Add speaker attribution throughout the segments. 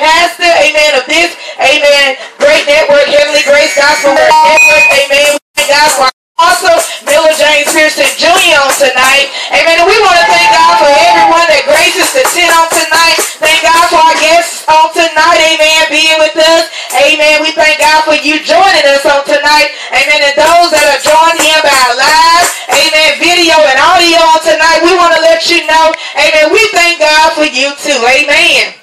Speaker 1: pastor, amen, of this, amen, great network, Heavenly Grace Gospel Network, amen. God for also Miller James Pearson Jr. on tonight. Amen. And we want to thank God for everyone that graces to sit on tonight. Thank God for our guests on tonight. Amen. Being with us. Amen. We thank God for you joining us on tonight. Amen. And those that are joining in by live. Amen. Video and audio on tonight. We want to let you know. Amen. We thank God for you too. Amen.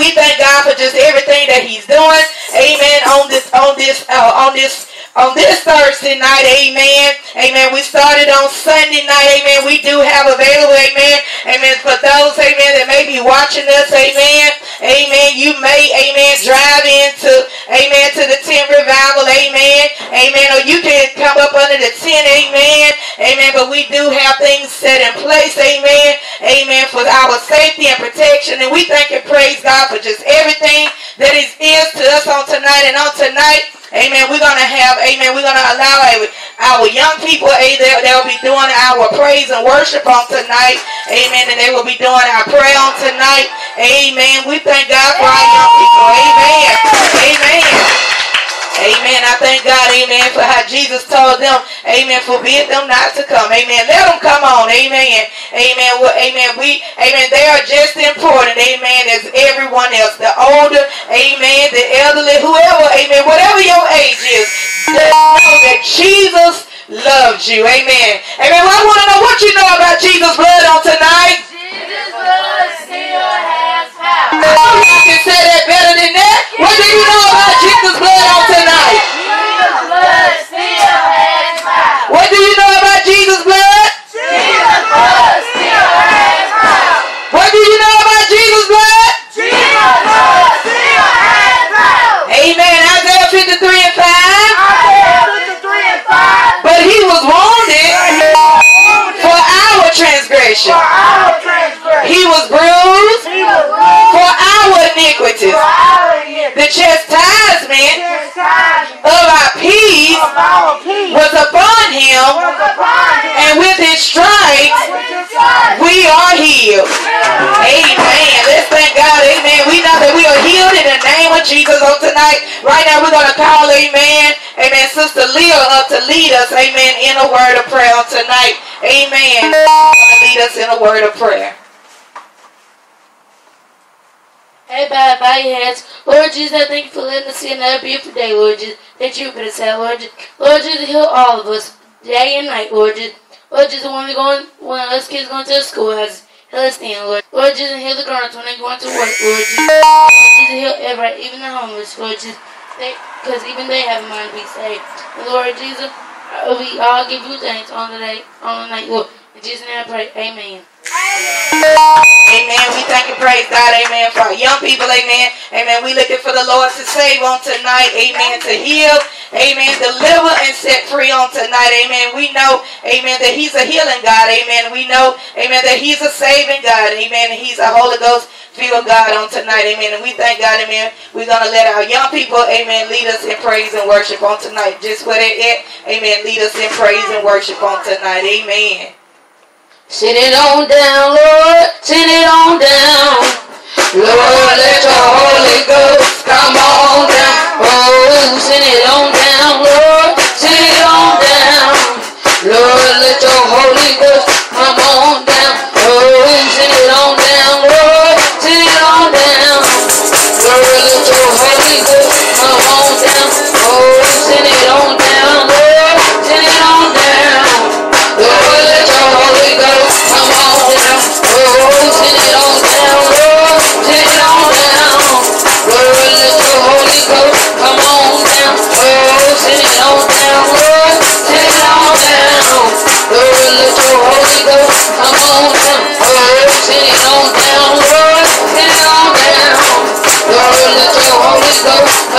Speaker 1: We thank God for just everything that He's doing. Amen. On this, on this, uh, on this on this Thursday night, amen. Amen. We started on Sunday night, amen. We do have available, amen. Amen. For those, amen, that may be watching us, amen. Amen. You may, amen, drive into, amen, to the tent revival, amen. Amen. Or you can come up under the tent, amen. Amen. But we do have things set in place, amen. Amen. For our safety and protection. And we thank and praise God for just everything that is, is to us on tonight and on tonight. Amen. We're going to have, amen, we're going to allow our young people, amen, they'll be doing our praise and worship on tonight. Amen. And they will be doing our prayer on tonight. Amen. We thank God for our young people. Amen. Amen. Amen. I thank God, amen, for how Jesus told them, amen, forbid them not to come. Amen. Let them come on. Amen. Amen. Well, amen. We, amen, they are just important, amen, as everyone else. The older, amen, the elderly, whoever, amen, whatever your age is, just know that Jesus loves you. Amen. Amen. Well, I want to know what you know about Jesus' blood on tonight.
Speaker 2: Jesus' blood still has power.
Speaker 1: I can say that better than that. What do you know about Jesus' blood on tonight? What do you know about Jesus' blood?
Speaker 2: Jesus' blood still has power.
Speaker 1: What do you know about Jesus' blood?
Speaker 2: Jesus' blood still has power.
Speaker 1: Amen. Isaiah 53 and 5.
Speaker 2: Isaiah 53 and 5.
Speaker 1: But he was wounded for our transgression.
Speaker 2: For our transgression.
Speaker 1: He was bruised
Speaker 2: He was wounded
Speaker 1: for our iniquities.
Speaker 2: for our.
Speaker 1: The chastisement of our peace
Speaker 2: of our peace
Speaker 1: was upon him, and with his stripes
Speaker 2: With his stripes
Speaker 1: we are healed. Amen. Let's thank God. Amen. We know that we are healed in the name of Jesus on tonight. Right now we're going to call, amen, amen, Sister Leah up to lead us, amen, in a word of prayer on tonight. Amen. Lead us in a word of prayer.
Speaker 3: Hey, bye, bow your heads. Lord Jesus, I thank you for letting us see another beautiful day, Lord Jesus, that you could have said, Lord Jesus. Lord Jesus, heal all of us, day and night, Lord Jesus. Lord Jesus, when we going, when us kids going to the schoolhouse, heal us then, Lord. Lord Jesus, heal the grown-ups when they going to work, Lord Jesus. Lord Jesus, heal everybody, even the homeless, Lord Jesus. Because even they have a mind to be saved. Lord Jesus, uh, we all give you thanks on the day, on the night, Lord. In Jesus' name I pray, amen.
Speaker 1: Amen. We thank and praise God. Amen. For our young people. Amen. Amen. We looking for the Lord to save on tonight. Amen. To heal. Amen. Deliver and set free on tonight. Amen. We know. Amen. That He's a healing God. Amen. We know. Amen. That He's a saving God. Amen. He's a Holy Ghost filled God on tonight. Amen. And we thank God. Amen. We're gonna let our young people. Amen. Lead us in praise and worship on tonight. Just where they at. Amen. Lead us in praise and worship on tonight. Amen.
Speaker 3: Send it on down, Lord. Send it on down. Lord, let your Holy Ghost come on down. Oh, send it on down, Lord. Send it on down. Lord, let your Holy Ghost Rolling on down, rolling down, down. Rolling through Holy go.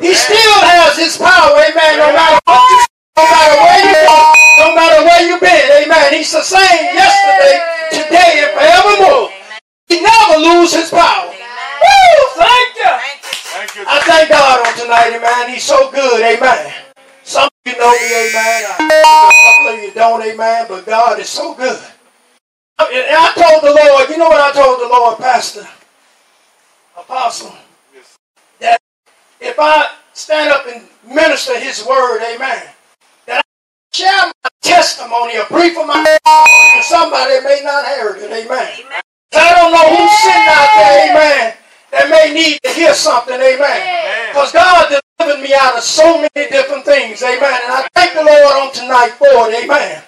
Speaker 3: He still has his power, amen, no matter what you, no matter where you are, no matter where you've been, amen.
Speaker 4: He's the same yesterday, today, and forevermore. He never loses his power. Woo, thank you.
Speaker 2: Thank you.
Speaker 4: I thank God on tonight, amen. He's so good, amen. Some of you know me, amen. A couple of you don't, amen. But God is so good. And I told the Lord, you know what I told the Lord, Pastor, Apostle? If I stand up and minister His word, amen, that I share my testimony, a brief of my to somebody may not hear it, amen. I don't know who's sitting out there, amen, that may need to hear something, amen. Because God delivered me out of so many different things, amen. And I thank the Lord on tonight for it, amen.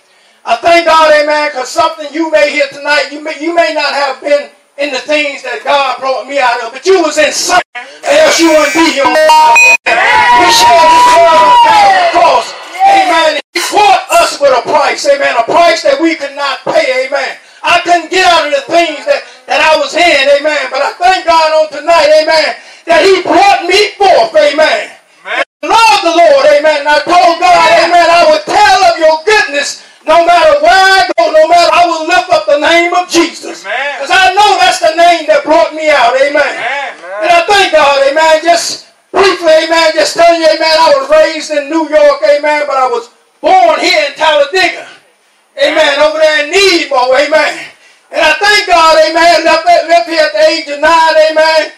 Speaker 4: I thank God, amen, because something you may hear tonight, you may, you may not have been in the things that God brought me out of, but you was in something, else you wouldn't be here. We this love on Calvary's cross, amen. He bought us with a price, amen, a price that we could not pay, amen. I couldn't get out of the things that, that I was in, amen. But I thank God on tonight, amen, that He brought me forth, amen.
Speaker 2: Amen.
Speaker 4: Love the Lord, amen. And I told God, amen, I would tell of your goodness no matter where I go, no matter, I will lift up the name of Jesus. Because I know that's the name that brought me out, amen.
Speaker 2: Amen.
Speaker 4: And I thank God, amen. Just briefly, amen, just tell you, amen, I was raised in New York, amen, but I was born here in Talladega. Amen. Over there in Nebo, amen. And I thank God, amen, left, left here at the age of nine, amen.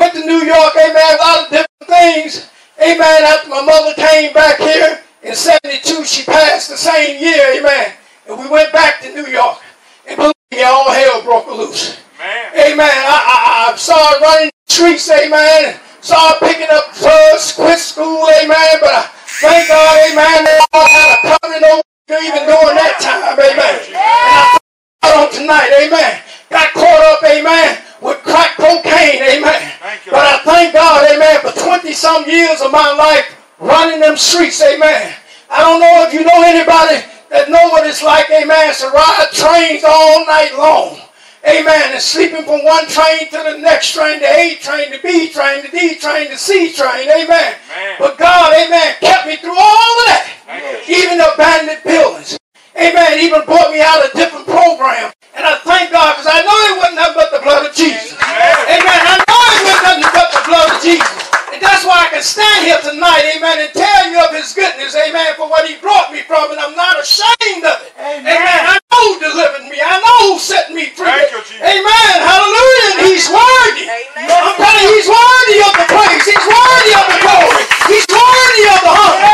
Speaker 4: Went to New York, amen, a lot of different things. Amen. After my mother came back here in 72, she passed the same year, amen. And we went back to New York. And believe me, all hell broke loose.
Speaker 2: Amen.
Speaker 4: Amen. I, I, I started running the streets, amen. Started picking up drugs, quit school, amen. But I thank God, amen, God had a covenant over even during that time, amen. And I God on tonight, amen. Got caught up, amen, with crack cocaine, amen.
Speaker 2: Thank you,
Speaker 4: But I thank God, amen, for 20 some years of my life running them streets, amen. I don't know if you know anybody that know what it's like, amen, to ride trains all night long. Amen. And sleeping from one train to the next train, the A train, the B train, the D train, the C train. Amen.
Speaker 2: Amen.
Speaker 4: But God, amen, kept me through all of that.
Speaker 2: Thank
Speaker 4: Even abandoned buildings. Amen. Even brought me out of different programs. And I thank God because I know it wasn't nothing but the blood of Jesus. Amen. I know it wasn't nothing but the blood of Jesus. And that's why I can stand here tonight, amen, and tell you of his goodness, amen, for what he brought me from. And I'm not ashamed of it. Amen. I know who delivered me. I know who set me free.
Speaker 2: Thank you, Jesus.
Speaker 4: Amen. Hallelujah. And he's worthy.
Speaker 1: Amen.
Speaker 4: I'm telling you, he's worthy of the praise. He's worthy of the glory. He's worthy of the honor.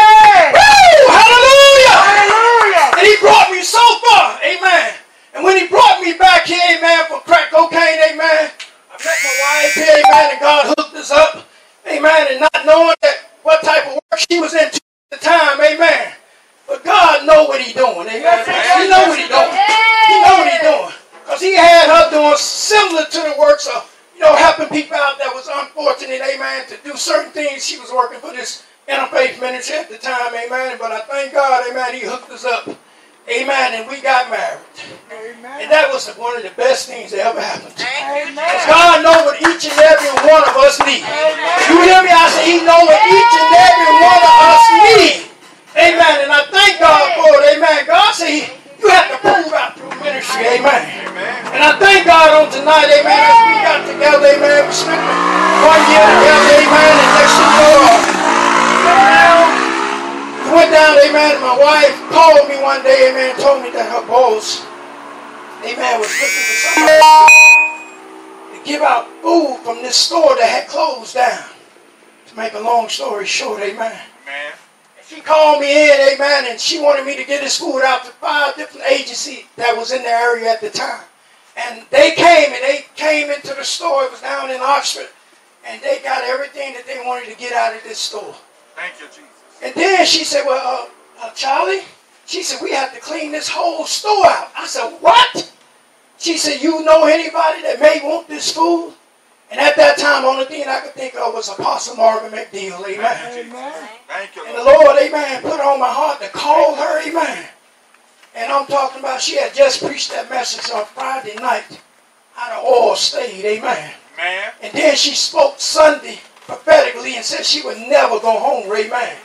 Speaker 4: Woo! Hallelujah.
Speaker 1: Hallelujah.
Speaker 4: And he brought me so far. Amen. And when he brought me back here, amen, from crack cocaine, amen, I met my wife here, amen, and God hooked us up. Amen. And not knowing that what type of work she was into at the time, amen. But God know what he doing, amen. He know what he doing. He know what he doing. Because he had her doing similar to the works of, you know, helping people out that was unfortunate, amen, to do certain things. She was working for this interfaith ministry at the time, amen. But I thank God, amen, he hooked us up. Amen. And we got married. Amen. And that was one of the best things that ever happened. Because God knows what each and every one of us need. You hear me? I say He knows what each and every one of us need. Amen. And I thank God for it. Amen. God said you have to prove out through ministry. Amen. And I thank God on tonight. Amen. As we got together. Amen. We spent one year together. Amen. And next thing you know, we went down. Amen. And my wife called me one day. Amen. and Told me that her boss, Amen, was looking for somebody to give out food from this store that had closed down. To make a long story short, amen.
Speaker 2: Amen.
Speaker 4: She called me in, amen, and she wanted me to get this food out to five different agencies that was in the area at the time. And they came and they came into the store, it was down in Oxford, and they got everything that they wanted to get out of this store.
Speaker 2: Thank you, Jesus.
Speaker 4: And then she said, Well, uh, uh, Charlie, she said, We have to clean this whole store out. I said, What? She said, You know anybody that may want this food? And at that time, only thing I could think of was Apostle Marvin McNeil, amen.
Speaker 2: Thank you,
Speaker 4: And the
Speaker 2: Lord.
Speaker 4: Lord, amen, put on my heart to call her, amen. And I'm talking about she had just preached that message on Friday night out of Oil State, amen.
Speaker 2: Amen.
Speaker 4: And then she spoke Sunday prophetically and said she would never go home. Amen.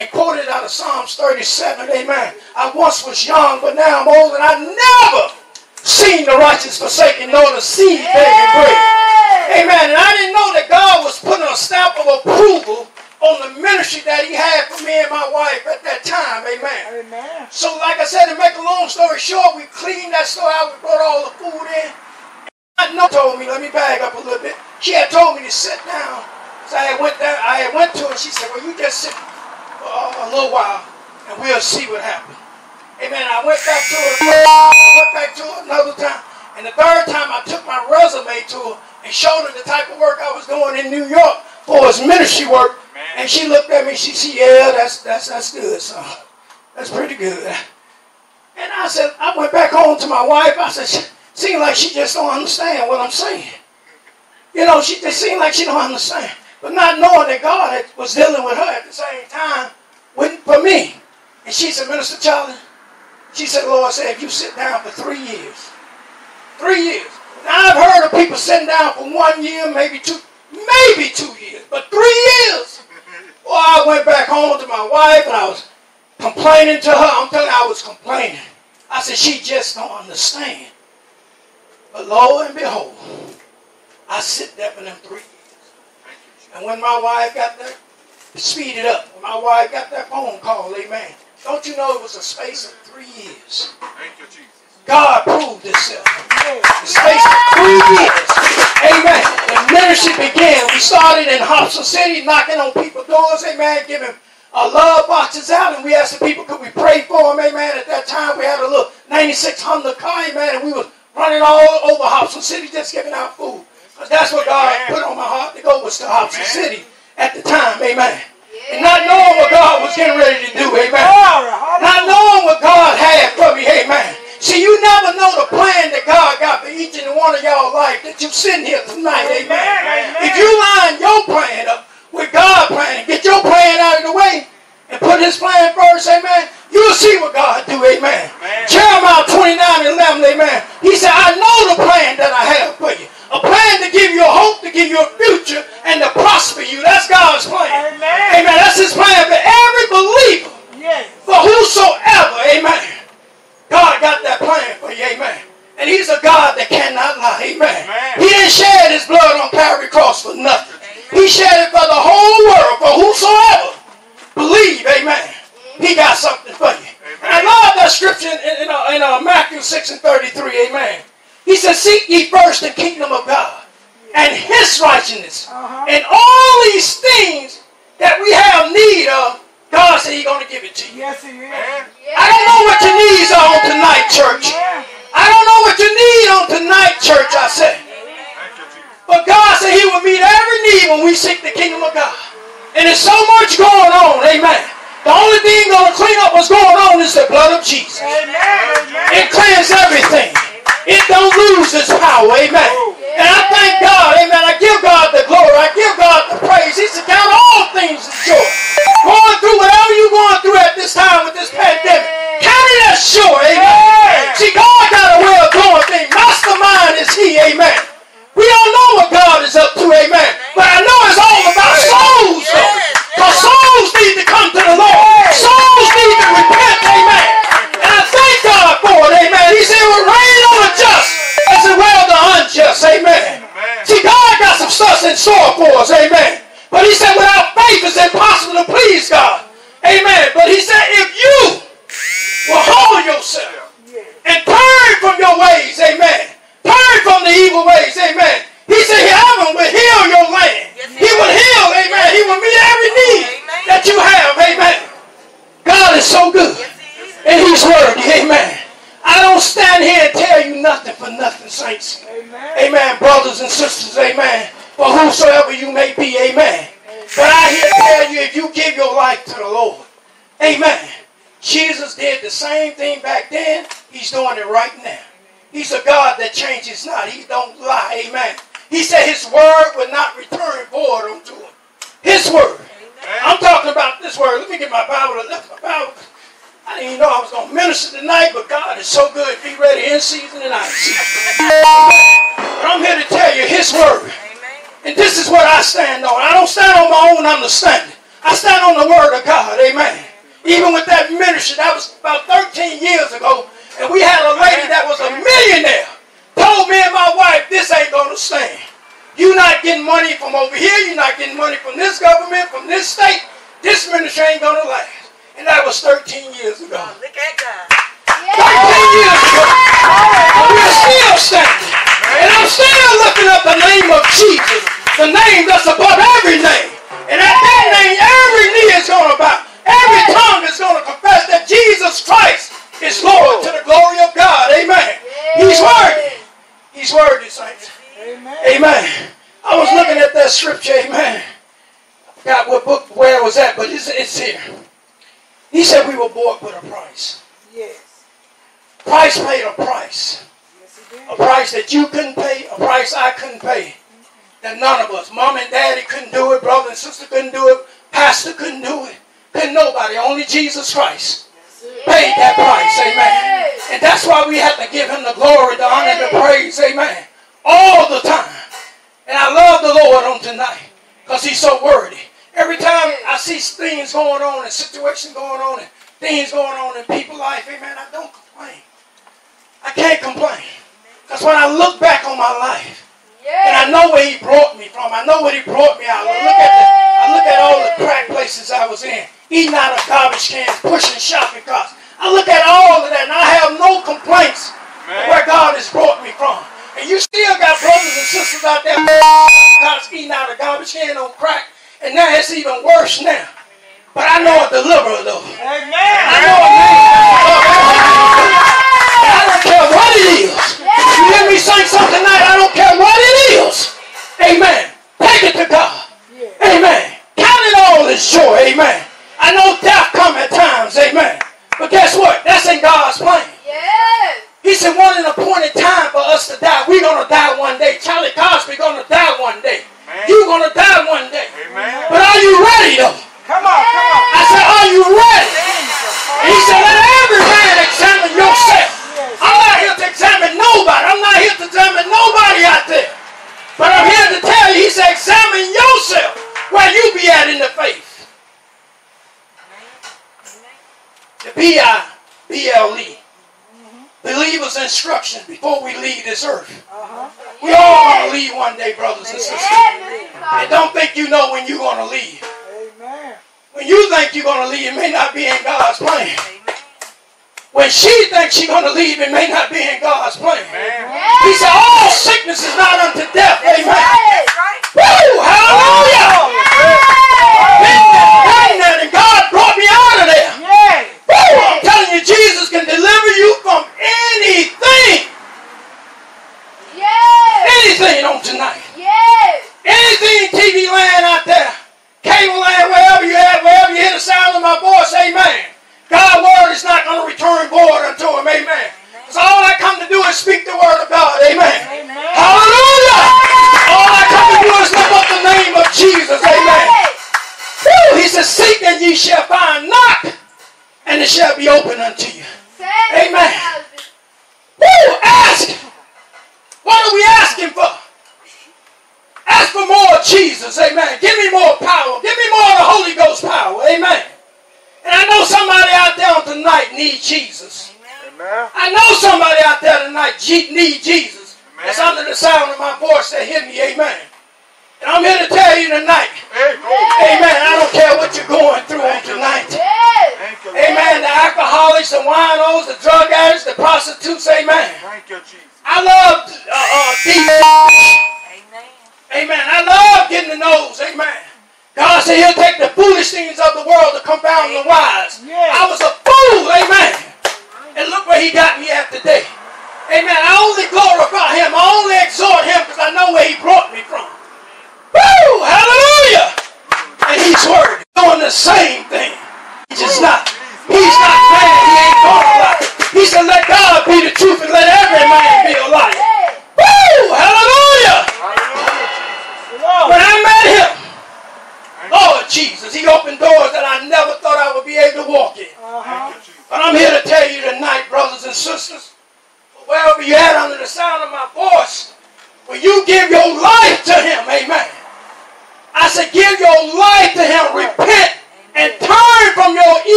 Speaker 4: And quoted out of Psalms 37. Amen. I once was young, but now I'm old, and I never seen the righteous forsaken, nor the seed begging bread. Amen. And I didn't know that God was putting a stamp of approval on the ministry that he had for me and my wife at that time. Amen. Amen. So, like I said, to make a long story short, we cleaned that store out. We brought all the food in. I know told me, let me bag up a little bit. She had told me to sit down. So I went there, I went to her and she said, Well, you just sit for a little while and we'll see what happens. Amen. I went back to her. I went back to her another time. And the third time I took my resume to her and showed her the type of work I was doing in New York for his ministry work. And she looked at me, she said, Yeah, that's that's that's good, son. That's pretty good. And I said, I went back home to my wife. I said, seems like she just don't understand what I'm saying. You know, she just seemed like she don't understand. But not knowing that God was dealing with her at the same time with, for me. And she said, Minister Charlie, she said, Lord said, if you sit down for three years, three years. Now I've heard of people sitting down for one year, maybe two, maybe two years, but three years. Well, I went back home to my wife and I was complaining to her. I'm telling you, I was complaining. I said, she just don't understand. But lo and behold, I sit there for them three. And when my wife got that, speed it up. When my wife got that phone call, amen. Don't you know it was a space of three years? Thank you, Jesus. God proved himself. The space of three years. Amen. The ministry began. We started in Hobson City, knocking on people's doors, amen, giving uh, love boxes out, and we asked the people, could we pray for them, amen. At that time, we had a little 9600 car, amen, and we were running all over Hobson City just giving out food. Because that's what God put on my heart to go was to Hobson City at the time. Amen. And not knowing what God was getting ready to do. Amen. Not knowing what God had for me. Amen. See, you never know the plan that God got for each and one of y'all life that you're sitting here tonight. Amen. Amen. If you line your plan up with God's plan, get your plan out of the way and put his plan first, amen, you'll see what God do, amen. amen. Jeremiah 29 and 11, amen. He said, I know the plan that I have for you. A plan to give you a hope, to give you a future, and to prosper you. That's God's plan. Amen. Amen. That's his plan for every believer. Yes. For whosoever, amen. God got that plan for you, amen. And he's a God that cannot lie, amen. amen. He didn't shed his blood on Calvary Cross for nothing. Amen. He shed it for the whole world, for whosoever believe, amen. He got something for you. I love that scripture in, in, in, uh, in uh, Matthew 6 and 33, amen. He says, Seek ye first the kingdom of God and his righteousness. Uh-huh. And all these things that we have need of, God said He's going to give it to you. Yes, He is. I don't know what your needs are on tonight, church. I don't know what you need on tonight, church, I say. But God said He will meet every need when we seek the kingdom of God. And there's so much going on, amen. The only thing going to clean up what's going on is the blood of Jesus. Amen. It cleans everything. It don't lose its power. Amen. And I thank God. Amen. I give God the glory. I give God the praise. He said, count all things as joy. Going through whatever you're going through at this time with this pandemic. Count it as joy. Amen. See, God got a way of doing things. Mastermind is He. Amen. We don't know what God is up to. Amen. But I know it's all about souls. Though. Because souls need to come to the Lord. Souls need to repent. Amen. And I thank God for it. Amen. He said, well, rain on the just as well the unjust. Amen. Amen. See, God got some stuff in store for us. Amen. But he said, without faith, it's impossible to please God. Amen. But he said, if you will humble yourself and turn from your ways, amen. Turn from the evil ways, amen. He said, heaven will heal your land. He will heal, amen. He will meet every need that you have, amen. God is so good. And he's worthy, amen. I don't stand here and tell you nothing for nothing, saints. Amen. amen. Brothers and sisters, amen. For whosoever you may be, amen. But I here tell you, if you give your life to the Lord, amen. Jesus did the same thing back then. He's doing it right now. He's a God that changes not. He don't lie. Amen. He said his word would not return void unto him. His word. Amen. I'm talking about this word. Let me get my Bible. I left my Bible. I didn't even know I was going to minister tonight, but God is so good. Be ready in season and out of season. But I'm here to tell you his word. And this is what I stand on. I don't stand on my own understanding. I stand on the word of God. Amen. Even with that ministry, that was about 13 years ago. And we had a lady that was a millionaire. Told me and my wife, this ain't going to stand. You're not getting money from over here. You're not getting money from this government, from this state. This ministry ain't going to last. And that was 13 years ago.
Speaker 2: Oh, look at God.
Speaker 4: 13 years ago. And we're still standing. And I'm still looking up the name of Jesus. The name that's above every name. And at that name, every knee is going to bow. Every tongue is going to confess that Jesus Christ is Lord to the glory of God. Amen. He's worthy. He's worthy, saints. Amen. I was looking at that scripture, amen. I forgot what book, where it was at, but it's, it's here. He said we were bought with a price.
Speaker 2: Yes.
Speaker 4: Christ paid a price.
Speaker 2: Yes, he did.
Speaker 4: A price that you couldn't pay, a price I couldn't pay. Mm-hmm. That none of us, mom and daddy couldn't do it, brother and sister couldn't do it, pastor couldn't do it, couldn't nobody, only Jesus Christ paid that price, amen. And that's why we have to give him the glory, the honor, and the praise, amen. All the time. And I love the Lord on tonight because he's so worthy. Every time I see things going on and situations going on and things going on in people's life, amen, I don't complain. I can't complain. Because when I look back on my life, and I know where he brought me from. I know where he brought me out. I look at the, I look at all the crack places I was in, eating out of garbage cans, pushing shopping carts. I look at all of that, and I have no complaints of where God has brought me from. And you still got brothers and sisters out there guys eating out of garbage can on crack, and now it's even worse now. But I know a deliverer though.
Speaker 2: Amen.
Speaker 4: I know a man. I don't care what it is. You hear me say something tonight? I don't care what it is. Amen. Take it to God. Amen. Count it all as joy. Amen. I know death come at times. Amen. But guess what? That's in God's plan. Yes. He said one an appointed time for us to die. We're going to die one day. Charlie Cosby going to die one day. You're going to die one day.
Speaker 2: Amen.
Speaker 4: But are you ready though?
Speaker 2: Come on, come on.
Speaker 4: I said, are you ready? And he said, let every man examine yourself. I'm not here to examine nobody. I'm not here to examine nobody out there. But I'm here to tell you, he said, examine yourself where you be at in the faith. The B-I-B-L-E. Believer's instructions before we leave this earth. We all want to leave one day, brothers and sisters. And don't think you know when you're going to leave.
Speaker 2: Amen.
Speaker 4: When you think you're going to leave, it may not be in God's plan. When she thinks she's going to leave, it may not be in God's plan. He said, all sickness is not unto death. Amen. Woo! Hallelujah! Been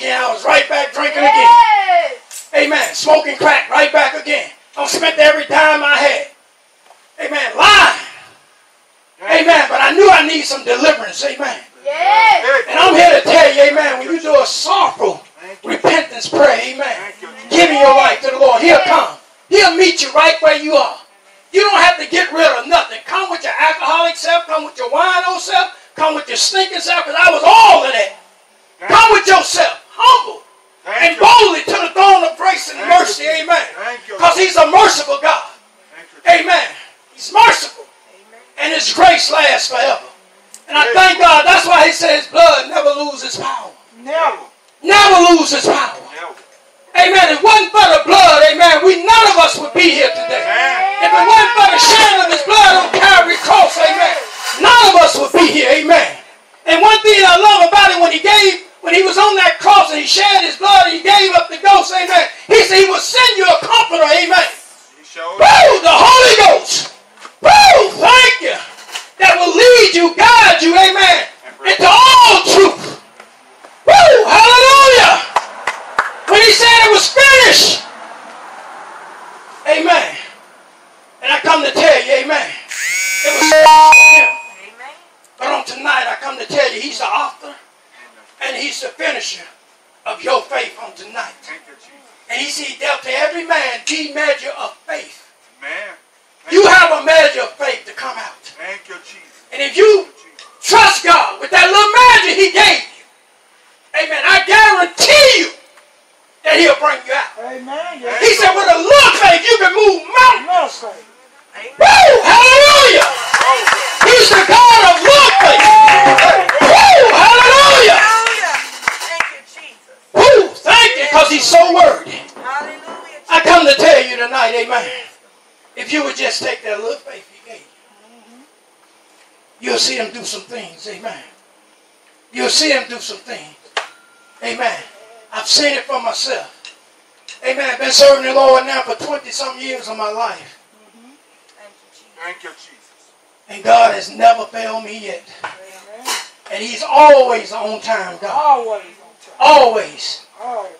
Speaker 4: Or that I was right back drinking again. Amen. Smoking crack, right back again. I spent every dime I had. Amen. Lying. Amen. But I knew I need some deliverance. Amen. Yes. And I'm here to tell you, amen, when you do a sorrowful repentance prayer, amen, giving your life to the Lord, He'll come. He'll meet you right where you are. You don't have to get rid of nothing. Come with your alcoholic self, come with your wino self, come with your stinking self, because I was all of that. Come with yourself, humble and
Speaker 5: Thank you.
Speaker 4: boldly to the throne of grace and
Speaker 5: Thank you,
Speaker 4: mercy,
Speaker 5: Jesus.
Speaker 4: amen.
Speaker 5: Thank you,
Speaker 4: Because He's a merciful God.
Speaker 5: Thank you.
Speaker 4: Amen. He's merciful. And His grace lasts forever. And I thank God. That's why He says blood never loses power.
Speaker 2: Never.
Speaker 4: Never loses power.
Speaker 5: Never.
Speaker 4: Amen. If it wasn't for the blood, amen, we none of us would be here today.
Speaker 5: Amen.
Speaker 4: If it wasn't for the shedding of His blood on Calvary cross, amen, none of us would be here. Amen. And one thing I love about it when He gave, when He was on that cross and He shed His blood and He gave up the ghost, amen, He said He will send you a comforter, amen.
Speaker 5: He showed
Speaker 4: Woo! The Holy Ghost. Woo! Thank you. That will lead you, guide you, amen, into all truth. Woo! Hallelujah! When he said it was finished. Amen. And I come to tell you, amen. It was finished him. But on tonight, I come to tell you, he's the author and he's the finisher of your faith on tonight.
Speaker 5: Thank you, Jesus.
Speaker 4: And he said, he dealt to every man the measure of faith.
Speaker 5: Man.
Speaker 4: You have a measure of faith to come out.
Speaker 5: Thank you, Jesus.
Speaker 4: And if you trust God with that little measure He gave you, amen, I guarantee you that He'll bring you out.
Speaker 2: Amen. Yes.
Speaker 4: He said, with a little faith, you can move mountains.
Speaker 2: No, sir.
Speaker 4: Woo! Hallelujah! He's the God of little faith. Woo! Hallelujah! Woo! Thank you, because He's so worthy. I come to tell you tonight, amen. If you would just take that little faith he gave you, you'll see him do some things, amen. You'll see him do some things. Amen. I've seen it for myself. Amen. I've been serving the Lord now for 20 some years of my life.
Speaker 5: Thank you, Jesus.
Speaker 4: And God has never failed me yet. And he's always on time, God.
Speaker 2: Always on time.
Speaker 4: Always.
Speaker 2: Always.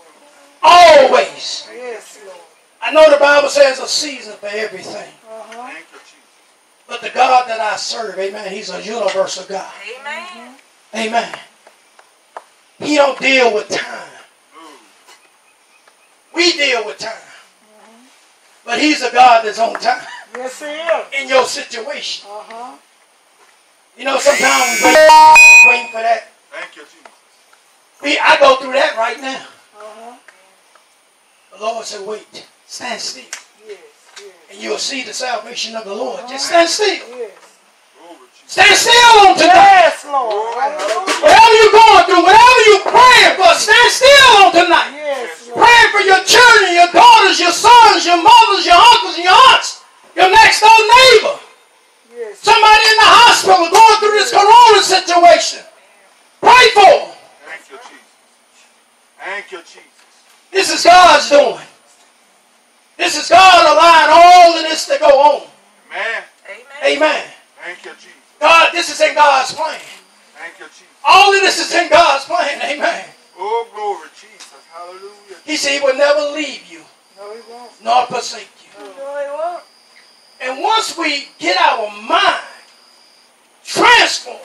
Speaker 4: Always.
Speaker 2: Yes, Lord.
Speaker 4: I know the Bible says a season for everything.
Speaker 2: Uh-huh.
Speaker 5: Thank you, Jesus.
Speaker 4: But the God that I serve, amen, he's a universal God. Amen. Amen. He don't deal with time. We deal with time. But he's a God that's on time
Speaker 2: Yes, he is.
Speaker 4: in your situation.
Speaker 2: Uh-huh.
Speaker 4: You know, sometimes we wait, waiting for that.
Speaker 5: Thank you, Jesus.
Speaker 4: We, I go through that right now.
Speaker 2: Uh-huh.
Speaker 4: The Lord said, wait, stand still.
Speaker 2: Yes, yes,
Speaker 4: And you'll see the salvation of the Lord. Just stand still.
Speaker 2: yes.
Speaker 4: Stand still on tonight.
Speaker 2: Yes, Lord.
Speaker 4: Whatever you're going through, whatever you're praying for, stand still on tonight.
Speaker 2: Yes, Lord.
Speaker 4: Praying for your children, your daughters, your sons, your mothers, your uncles, and your aunts, your next door neighbor.
Speaker 2: Yes.
Speaker 4: Somebody in the hospital going through this corona situation. Pray for them.
Speaker 5: Thank you, Jesus. Thank you, Jesus.
Speaker 4: This is God's doing. This is God allowing all of this to go on.
Speaker 5: Man.
Speaker 4: Amen.
Speaker 5: Thank you, Jesus.
Speaker 4: God, this is in God's plan.
Speaker 5: Thank you, Jesus.
Speaker 4: All of this is in God's plan. Amen.
Speaker 5: Oh, glory, Jesus. Hallelujah.
Speaker 4: He said he will never leave you
Speaker 2: No, he won't.
Speaker 4: nor forsake you.
Speaker 2: No, he won't.
Speaker 4: And once we get our mind transformed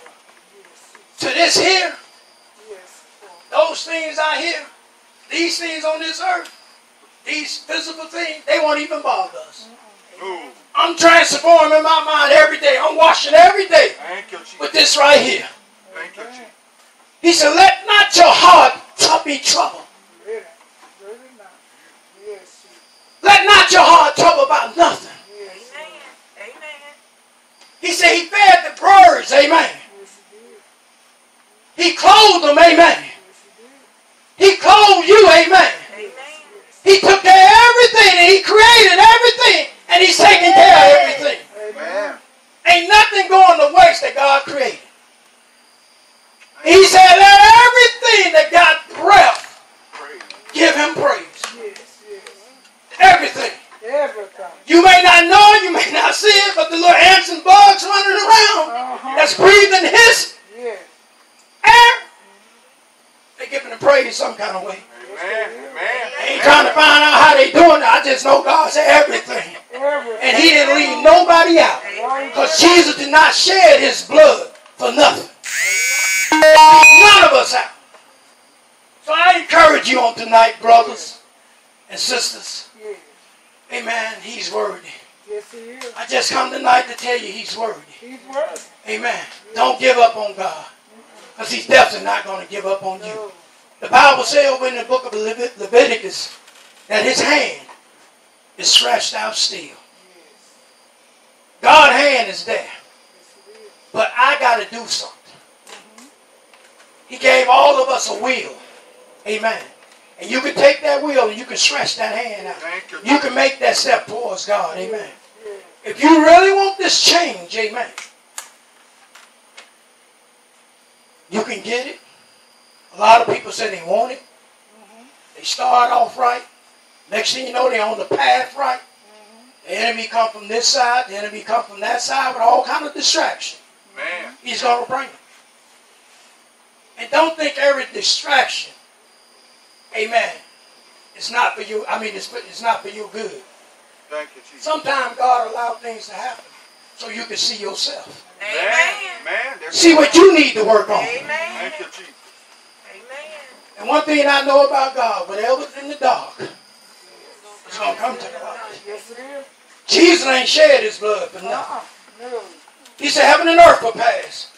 Speaker 4: to this here, those things out here, these things on this earth, these physical things, they won't even bother us. Mm-hmm.
Speaker 5: No.
Speaker 4: I'm transforming my mind every day. I'm washing every day
Speaker 5: Thank you, Jesus.
Speaker 4: with this right here.
Speaker 5: Thank you, Jesus.
Speaker 4: He said, let not your heart t- be troubled. Let not your heart trouble about nothing. He said he fed the birds, amen. He clothed them, amen. He clothed you, amen. He took care of everything and he created everything and he's taking care of everything.
Speaker 5: Amen.
Speaker 4: Ain't nothing going to waste that God created. He said, let everything that got breath give him praise. Everything.
Speaker 2: Everything.
Speaker 4: You may not know it, you may not see it, but the little ants and bugs running around uh-huh. that's breathing his
Speaker 2: Yeah.
Speaker 4: air, they giving him praise in some kind of way.
Speaker 5: Amen. Amen.
Speaker 4: I ain't trying to find out how they doing it. I just know God said. Everything. And he didn't leave out. Because Jesus did not shed his blood for nothing. None of us out. So I encourage you on tonight, brothers and sisters. Amen. He's worthy.
Speaker 2: Yes, he is.
Speaker 4: I just come tonight to tell you he's worthy.
Speaker 2: He's worthy.
Speaker 4: Amen. Don't give up on God. Because he's definitely not going to give up on you. The Bible says over in the book of Levit- Leviticus that his hand is stretched out still. God's hand is there. But I got to do something. He gave all of us a will. Amen. And you can take that will and you can stretch that hand out.
Speaker 5: You.
Speaker 4: You can make that step towards God. Amen. If you really want this change, amen, you can get it. A lot of people say they want it. They start off right. Next thing you know, they're on the path right. The enemy come from this side. The enemy come from that side with all kind of distraction.
Speaker 5: Man.
Speaker 4: He's going to bring it. And don't think every distraction, amen, it's not for you. I mean, it's, it's not for your good.
Speaker 5: Thank you, Jesus.
Speaker 4: Sometimes God allows things to happen so you can see yourself.
Speaker 5: Man. Man.
Speaker 4: See what you need to work on. Amen.
Speaker 5: Thank you, Jesus. Amen.
Speaker 4: And one thing I know about God, whatever's in the dark, it's going to come to the light.
Speaker 2: Yes, it is.
Speaker 4: Jesus ain't shed his blood for nothing.
Speaker 2: No.
Speaker 4: He said heaven and earth will pass,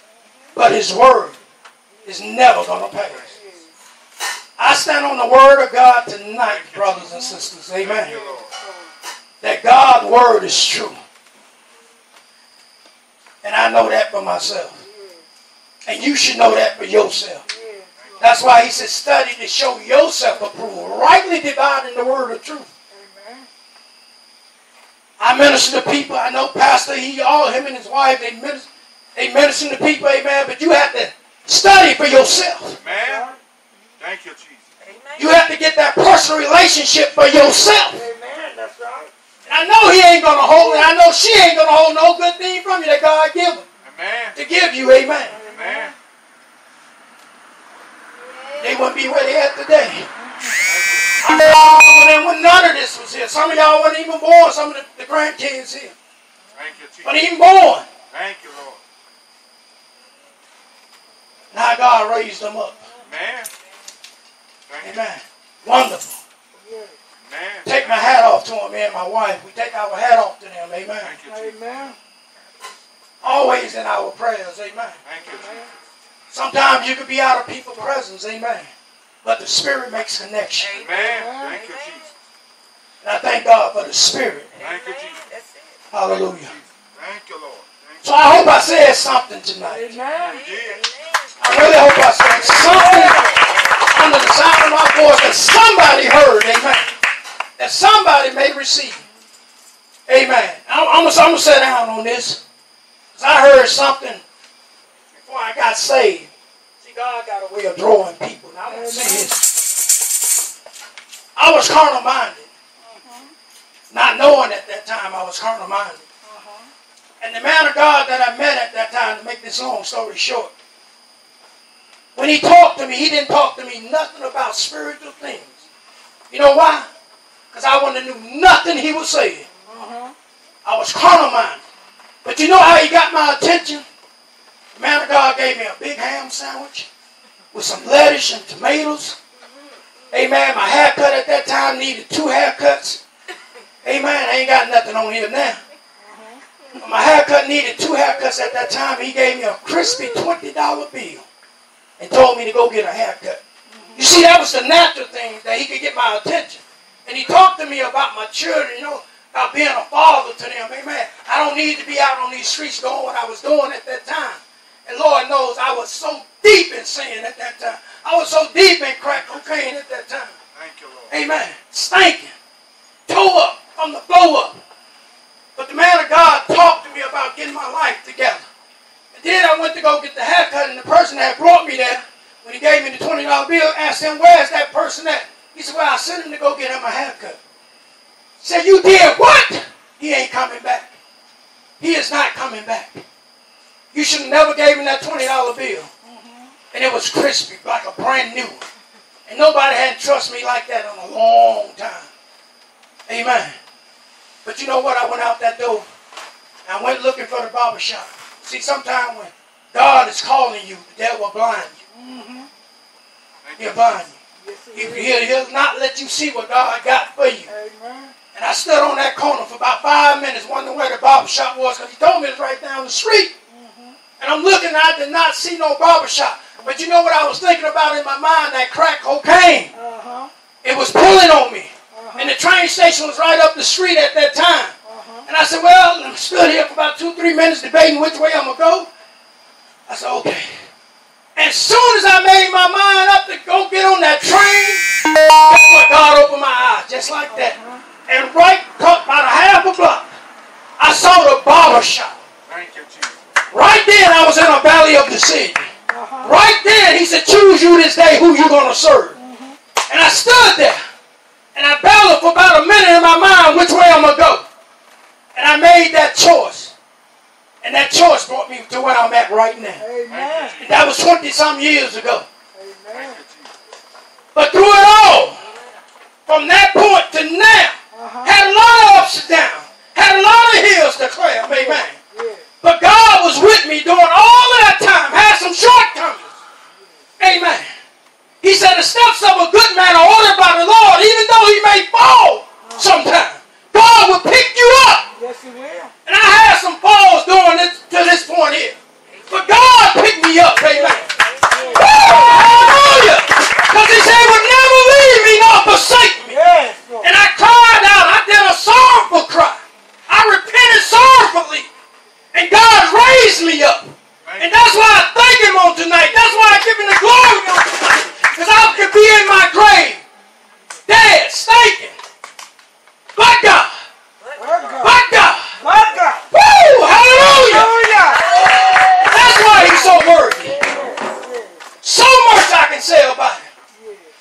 Speaker 4: but his word is never going to pass. I stand on the word of God tonight, brothers and sisters. Amen. That God's word is true. And I know that for myself. And you should know that for yourself. That's why he said, study to show yourself approval, rightly dividing the word of truth.
Speaker 2: Amen.
Speaker 4: I minister to people. I know Pastor, he all him and his wife, they minister, they minister to people, amen. But you have to study for yourself.
Speaker 5: Man. Thank you, Jesus. Amen.
Speaker 4: You have to get that personal relationship for yourself.
Speaker 2: Amen. That's right.
Speaker 4: I know he ain't gonna hold it. I know she ain't gonna hold no good thing from you that God give him
Speaker 5: Amen.
Speaker 4: to give you, amen.
Speaker 5: Amen.
Speaker 4: They wouldn't be where they at today. I know them when none of this was here. Some of y'all weren't even born. Some of the, the grandkids here.
Speaker 5: Thank you, Jesus.
Speaker 4: But even born.
Speaker 5: Thank you, Lord.
Speaker 4: Now God raised them up.
Speaker 5: Man. Thank you.
Speaker 4: Amen. Wonderful.
Speaker 5: Man.
Speaker 4: Take my hat off to them, me and my wife. We take our hat off to them. Amen.
Speaker 5: Thank you,
Speaker 2: Amen.
Speaker 4: Always in our prayers. Amen.
Speaker 5: Thank you, Jesus.
Speaker 4: Sometimes you could be out of people's presence. Amen. But the Spirit makes connection.
Speaker 5: Amen. Thank you, Jesus.
Speaker 4: And I thank God for the Spirit.
Speaker 5: Thank you, Jesus.
Speaker 4: Hallelujah.
Speaker 5: Thank you, Lord. Thank
Speaker 4: So I hope I said something tonight.
Speaker 2: Amen.
Speaker 4: I really hope I said something under the sound of my voice that somebody heard. Amen. That somebody may receive. Amen. I'm, I'm, gonna, I'm gonna sit down on this. 'Cause I heard something before I got saved. See, God got a way of drawing people. Now, I'm gonna say this. I was carnal minded. Uh-huh. Not knowing at that time I was carnal minded. Uh-huh. And the man of God that I met at that time, to make this long story short, when he talked to me, he didn't talk to me nothing about spiritual things. You know why? Because I wanted to know nothing he was saying. Uh-huh. I was carnal minded. But you know how he got my attention? The man of God gave me a big ham sandwich with some lettuce and tomatoes. Amen. My haircut at that time needed two haircuts. Amen. I ain't got nothing on here now. Uh-huh. My haircut needed two haircuts at that time. He gave me a crispy mm. $20 bill and told me to go get a haircut. You see, that was the natural thing that he could get my attention. And he talked to me about my children, you know, about being a father to them. Amen. I don't need to be out on these streets doing what I was doing at that time. And Lord knows I was so deep in sin at that time. I was so deep in crack cocaine at that time.
Speaker 5: Thank you, Lord.
Speaker 4: Amen. Stinking. Toe up from the blow up. But the man of God talked to me about getting my life together. And then I went to go get the haircut, and the person that brought me there, when he gave me the $20 bill, asked him, Where's that person at? He said, Well, I sent him to go get him a haircut. He said, You did what? He ain't coming back. He is not coming back. You should have never gave him that $20 bill. And it was crispy, like a brand new one. And nobody had trust me like that in a long time. Amen. But you know what? I went out that door. I went looking for the barber shop. See, sometimes when God is calling you, the devil will blind you. Mm-hmm. He'll blind you. He- He'll, he'll not let you see what God got for you. Amen. And I stood on that corner for about five minutes wondering where the barber shop was because he told me it was right down the street. And I'm looking, I did not see no barber shop. But you know what I was thinking about in my mind? That crack cocaine. Uh-huh. It was pulling on me. Uh-huh. And the train station was right up the street at that time. Uh-huh. And I said, well, I stood here for about two, three minutes debating which way I'm going to go. I said, okay. As soon as I made my mind up to go get on that train, guess what? God opened my eyes just like that. And right about a half a block, I saw the barber shop.
Speaker 5: Thank you, Jesus.
Speaker 4: Right then, I was in a valley of decision. Uh-huh. Right then, he said, choose you this day who you're going to serve. Mm-hmm. And I stood there. And I battled for about a minute in my mind which way I'm going to go. And I made that choice. And that choice brought me to where I'm at right now.
Speaker 2: Amen.
Speaker 4: And that was 20 some years ago.
Speaker 2: Amen.
Speaker 4: But through it all, from that point to now, uh-huh. had a lot of ups and downs, had a lot of hills to climb, amen. But God was with me during all that time, had some shortcomings. Amen. He said the steps of a good man are ordered by the Lord, even though he may fall sometime. God will pick you up.
Speaker 2: Yes, he will.
Speaker 4: And I had some falls during this to this point here. But God picked me up, amen. Woo! Hallelujah. Because he said he would never leave me nor forsake me.
Speaker 2: Yes, Lord.
Speaker 4: And I cried out. I did a sorrowful cry. I repented sorrowfully. And God raised me up. And that's why I thank him on tonight. That's why I give him the glory on tonight. Because I could be in my grave. Dead, stinking. But God.
Speaker 2: But God.
Speaker 4: But God.
Speaker 2: But God.
Speaker 4: Woo! Hallelujah.
Speaker 2: Hallelujah.
Speaker 4: That's why he's so worthy. So much I can say about him.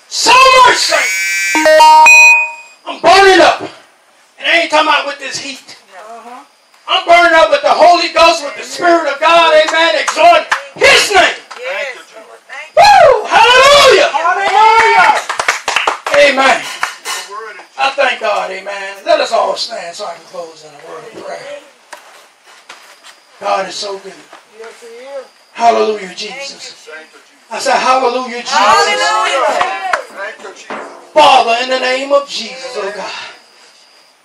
Speaker 4: So much, saints. I'm burning up. And I ain't talking about with this heat.
Speaker 2: Uh-huh.
Speaker 4: I'm burning up with the Holy Ghost, with the Spirit of God, amen, exhort His name.
Speaker 5: Thank you, Jesus.
Speaker 4: Woo! Hallelujah!
Speaker 2: Hallelujah.
Speaker 4: Amen.
Speaker 5: The word is
Speaker 4: I thank God, amen. Let us all stand so I can close in a word of prayer. God is so good.
Speaker 2: Yes, he is.
Speaker 4: Hallelujah, Jesus.
Speaker 5: Thank you, Jesus.
Speaker 4: I said, Hallelujah, Jesus.
Speaker 5: Thank you, Jesus.
Speaker 4: Father, in the name of Jesus, oh God.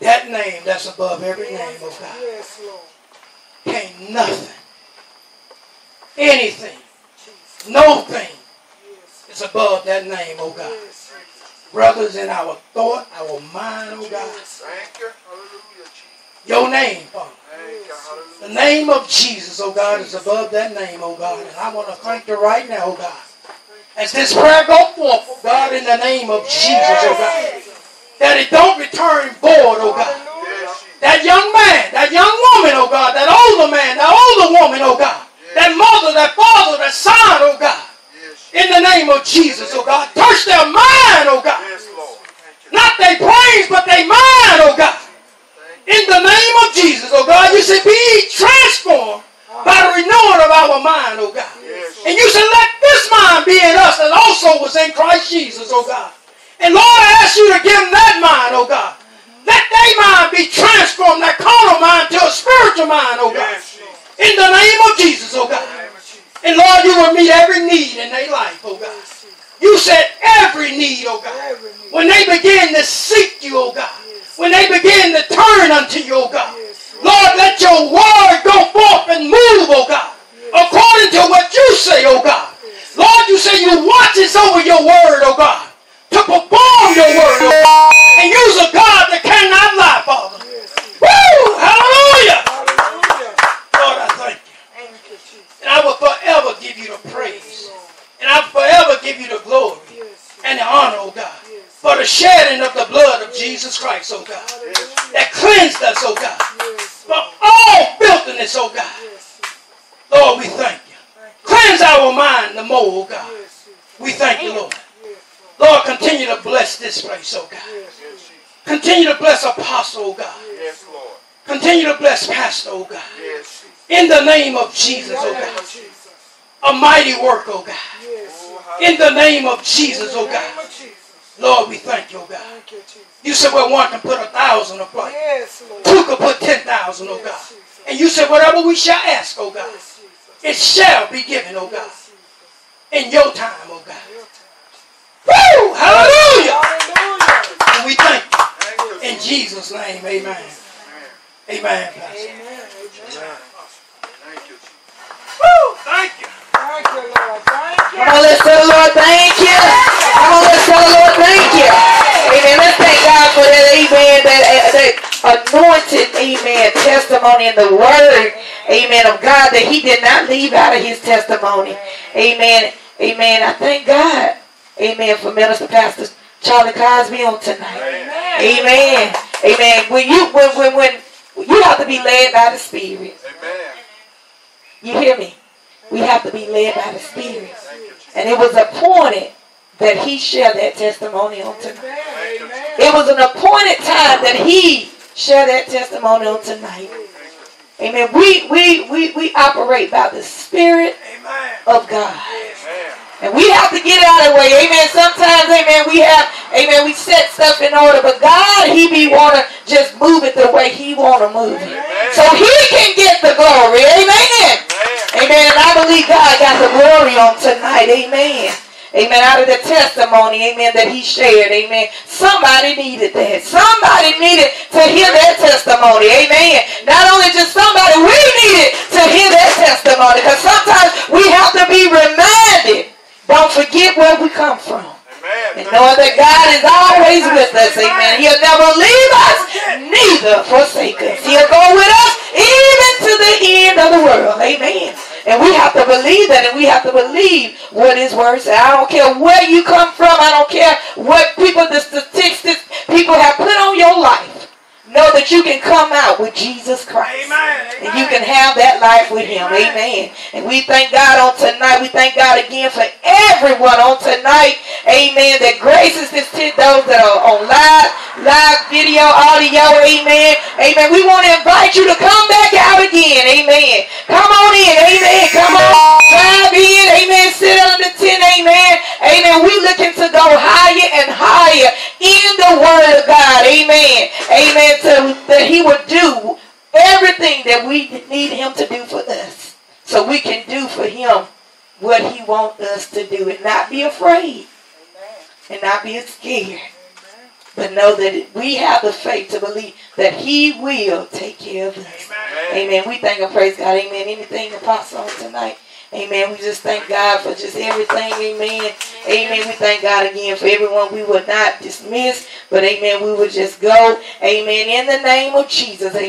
Speaker 4: That name that's above every name, oh God.
Speaker 2: Yes, Lord.
Speaker 4: Can't nothing, anything, no thing
Speaker 2: Yes.
Speaker 4: is above that name, oh God.
Speaker 2: Yes.
Speaker 4: In our thought, our mind, oh God.
Speaker 5: Thank you. Hallelujah, Jesus.
Speaker 4: Your name, Father. The name of Jesus, oh God, is above that name, oh God. And I want to thank you right now, oh God. As this prayer go forth, oh God, in the name of Jesus, oh God. That it don't return void, oh God. That young man, that young woman, oh God, that older man, that older woman, oh God. That mother, that father, that son, oh God. In the name of Jesus, oh God. Touch their mind, oh God.
Speaker 5: yes, Lord. Thank you.
Speaker 4: Not their brains, but their mind, oh God. In the name of Jesus, oh God, you said, be transformed by the renewing of our mind, oh God.
Speaker 5: Yes,
Speaker 4: And you said, let this mind be in us that also was in Christ Jesus, oh God. And Lord, I ask you to give them that mind, oh God. Let their mind be transformed, that carnal mind, to a spiritual mind, oh God.
Speaker 5: yes,
Speaker 4: In the name of Jesus, oh God.
Speaker 5: And Lord, you will
Speaker 4: meet every need in their life, oh God. You said every need, oh God. When they begin to seek you, oh God. When they begin to turn unto you, oh God. Lord, let your word go forth and move, oh God. According to what you say, oh God. Lord, you say you watches over your word, oh God. To perform your word, oh God. And use a God that cannot lie, Father. Woo! Hallelujah! Hallelujah! Lord, I thank you. And I will forever give you the praise. And I will forever give you the glory and the honor, oh God. For the shedding of the blood of Jesus Christ, oh God. That cleansed us, oh God. From all filthiness, oh God. Lord, we thank you. Cleanse our mind the more, oh God. We thank you, Lord. Lord, continue to bless this place, oh God.
Speaker 5: Yes,
Speaker 4: Continue to bless Apostle, oh God.
Speaker 5: Yes, Lord.
Speaker 4: Continue to bless Pastor, oh God.
Speaker 5: Yes,
Speaker 4: In the name of Jesus, oh God. A mighty work, oh God. In the name of Jesus, oh God. Lord, we thank you, oh God. You said where one can put a thousand a plate.
Speaker 2: Yes, Lord.
Speaker 4: Two can put ten thousand, oh God. And you said whatever we shall ask, oh God, it shall be given, oh God. In your time, oh God. Woo! Hallelujah!
Speaker 2: Hallelujah.
Speaker 4: And we thank you. In Jesus' name, amen. Amen, Pastor.
Speaker 5: Thank you,
Speaker 4: Woo! Thank you.
Speaker 2: Thank you, Lord.
Speaker 1: Come on, let's tell the Lord thank you. Come on, let's tell the Lord thank you. Amen. Let's thank God for that, amen, that, eh, that anointed, amen, testimony in the word, amen, of God that he did not leave out of his testimony. Amen. Amen. I thank God, amen, for Minister Pastor Charlie Cosby on tonight. Amen. Amen. When you when when when you have to be led by the Spirit.
Speaker 5: Amen.
Speaker 1: You hear me? We have to be led by the Spirit.
Speaker 5: Thank you, Jesus.
Speaker 1: And it was appointed that he share that testimony on tonight.
Speaker 5: Jesus.
Speaker 1: It was an appointed time that he share that testimony on tonight. Amen. We we we we operate by the Spirit
Speaker 4: Amen.
Speaker 1: of God.
Speaker 5: Amen.
Speaker 1: And we have to get out of the way. Amen. Sometimes, amen, we have, amen, we set stuff in order, but God, He be wanna just move it the way He wanna move it. So He can get the glory.
Speaker 5: Amen.
Speaker 1: Amen. And I believe God got the glory on tonight. Amen. Amen. Out of the testimony, amen, that he shared. Amen. Somebody needed that. Somebody needed to hear that testimony. Amen. Not only just somebody, we needed to hear that testimony. Because sometimes we have to be reminded. Don't forget where we come from.
Speaker 5: Amen.
Speaker 1: And knowing that God is always with us. Amen. He'll never leave us, neither forsake us. He'll go with us even to the end of the world. Amen. And we have to believe that and we have to believe what his word says. I don't care where you come from. I don't care what people, the statistics people have put on your life. Know that you can come out with Jesus Christ.
Speaker 4: Amen.
Speaker 1: And you can have that life with him. Amen. And we thank God on tonight. We thank God again for everyone on tonight. Amen. That graces this to those that are on live, live video, audio. Amen. Amen. We want to invite you to come back out again. Amen. Come on in. Amen. Come on. Drive in. Amen. Sit under the tent. Amen. Amen. We looking to go higher and higher in the word of God. Amen. Amen. So that he would do everything that we need him to do for us. So we can do for him what he wants us to do and not be afraid and not be scared. But know that we have the faith to believe that he will take care of us. Amen. We thank and praise God. Amen. Anything apostle on tonight? Amen. We just thank God for just everything. Amen. Amen. We thank God again for everyone we will not dismiss, but amen. We will just go. Amen. In the name of Jesus. Amen.